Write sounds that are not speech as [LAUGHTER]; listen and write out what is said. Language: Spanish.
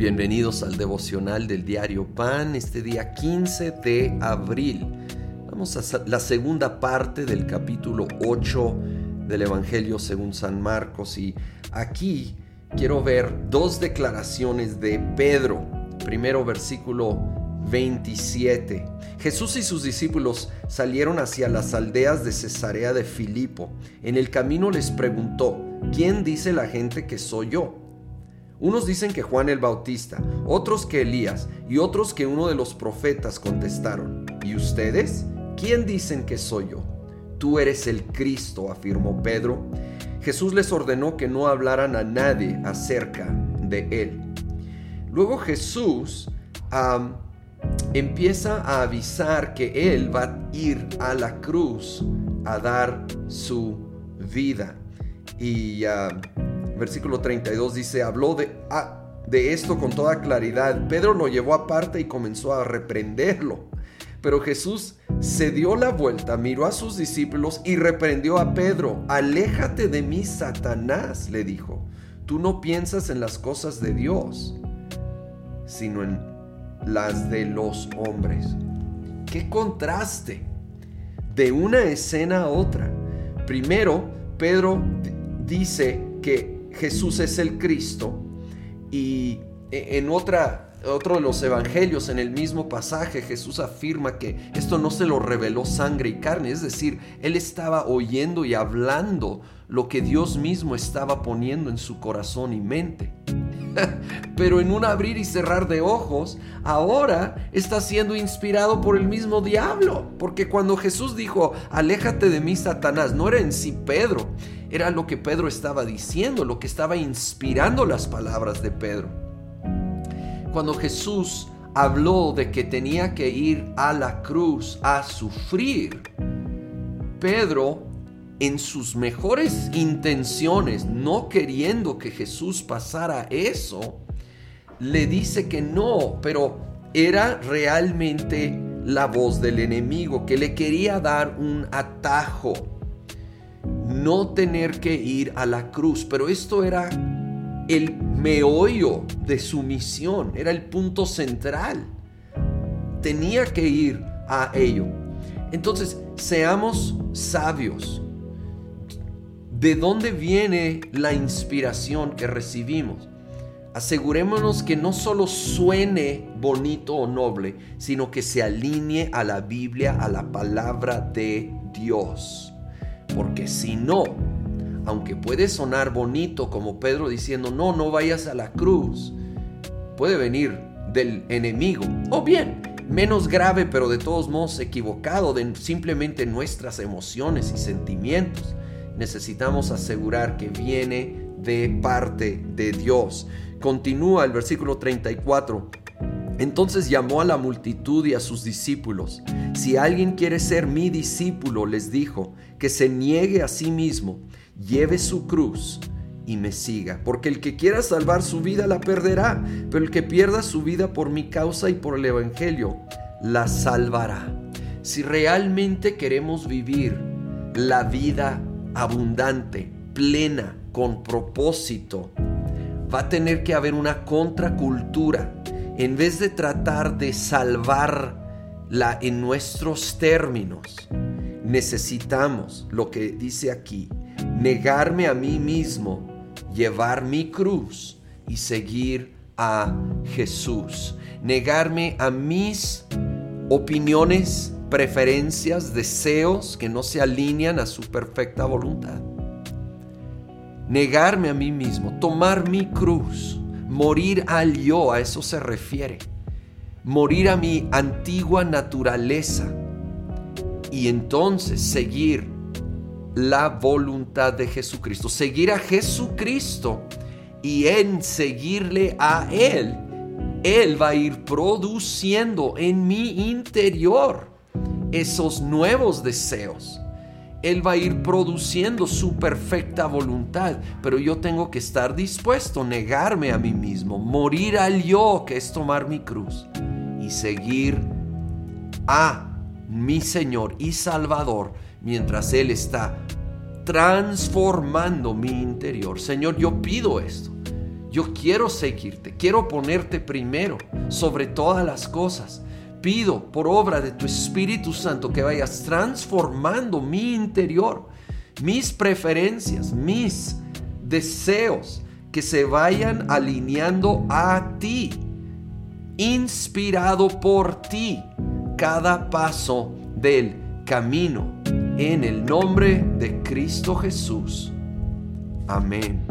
Bienvenidos al devocional del diario Pan, este día 15 de abril. Vamos a la segunda parte del capítulo 8 del Evangelio según San Marcos y aquí quiero ver dos declaraciones de Pedro. Primero versículo 27. Jesús y sus discípulos salieron hacia las aldeas de Cesarea de Filipo. En el camino les preguntó, ¿quién dice la gente que soy yo? Unos dicen que Juan el Bautista, otros que Elías y otros que uno de los profetas contestaron. ¿Y ustedes? ¿Quién dicen que soy yo? Tú eres el Cristo, afirmó Pedro. Jesús les ordenó que no hablaran a nadie acerca de él. Luego Jesús empieza a avisar que él va a ir a la cruz a dar su vida. Y versículo 32 dice, habló de, ah, de esto con toda claridad. Pedro lo llevó aparte y comenzó a reprenderlo. Pero Jesús se dio la vuelta, miró a sus discípulos y reprendió a Pedro. Aléjate de mí, Satanás, le dijo. Tú no piensas en las cosas de Dios, sino en las de los hombres. ¡Qué contraste! De una escena a otra. Primero, Pedro dice que Jesús es el Cristo y e, en otra, otro de los evangelios, en el mismo pasaje, Jesús afirma que esto no se lo reveló sangre y carne, es decir, él estaba oyendo y hablando lo que Dios mismo estaba poniendo en su corazón y mente. [LAUGHS] Pero en un abrir y cerrar de ojos, ahora está siendo inspirado por el mismo diablo. Porque cuando Jesús dijo, aléjate de mí, Satanás, no era en sí Pedro, era lo que Pedro estaba diciendo, lo que estaba inspirando las palabras de Pedro. Cuando Jesús habló de que tenía que ir a la cruz a sufrir, Pedro en sus mejores intenciones, no queriendo que Jesús pasara eso, le dice que no, pero era realmente la voz del enemigo que le quería dar un atajo no tener que ir a la cruz. Pero esto era el meollo de su misión, era el punto central. Tenía que ir a ello. Entonces, seamos sabios. ¿De dónde viene la inspiración que recibimos? Asegurémonos que no solo suene bonito o noble, sino que se alinee a la Biblia, a la palabra de Dios. Porque si no, aunque puede sonar bonito como Pedro diciendo, no, no vayas a la cruz, puede venir del enemigo. O bien, menos grave, pero de todos modos equivocado, de simplemente nuestras emociones y sentimientos. Necesitamos asegurar que viene de parte de Dios. Continúa el versículo 34. Entonces llamó a la multitud y a sus discípulos. Si alguien quiere ser mi discípulo, les dijo, que se niegue a sí mismo, lleve su cruz y me siga. Porque el que quiera salvar su vida la perderá, pero el que pierda su vida por mi causa y por el Evangelio, la salvará. Si realmente queremos vivir la vida abundante, plena, con propósito, va a tener que haber una contracultura en vez de tratar de salvarla en nuestros términos, necesitamos lo que dice aquí, negarme a mí mismo, llevar mi cruz y seguir a Jesús. Negarme a mis opiniones, preferencias, deseos que no se alinean a su perfecta voluntad. Negarme a mí mismo, tomar mi cruz Morir al yo, a eso se refiere. Morir a mi antigua naturaleza y entonces seguir la voluntad de Jesucristo. Seguir a Jesucristo y en seguirle a Él, Él va a ir produciendo en mi interior esos nuevos deseos él va a ir produciendo su perfecta voluntad, pero yo tengo que estar dispuesto a negarme a mí mismo, morir al yo, que es tomar mi cruz, y seguir a mi Señor y Salvador mientras Él está transformando mi interior. Señor, yo pido esto. Yo quiero seguirte, quiero ponerte primero sobre todas las cosas. Pido por obra de tu Espíritu Santo que vayas transformando mi interior, mis preferencias, mis deseos, que se vayan alineando a ti, inspirado por ti, cada paso del camino, en el nombre de Cristo Jesús. Amén.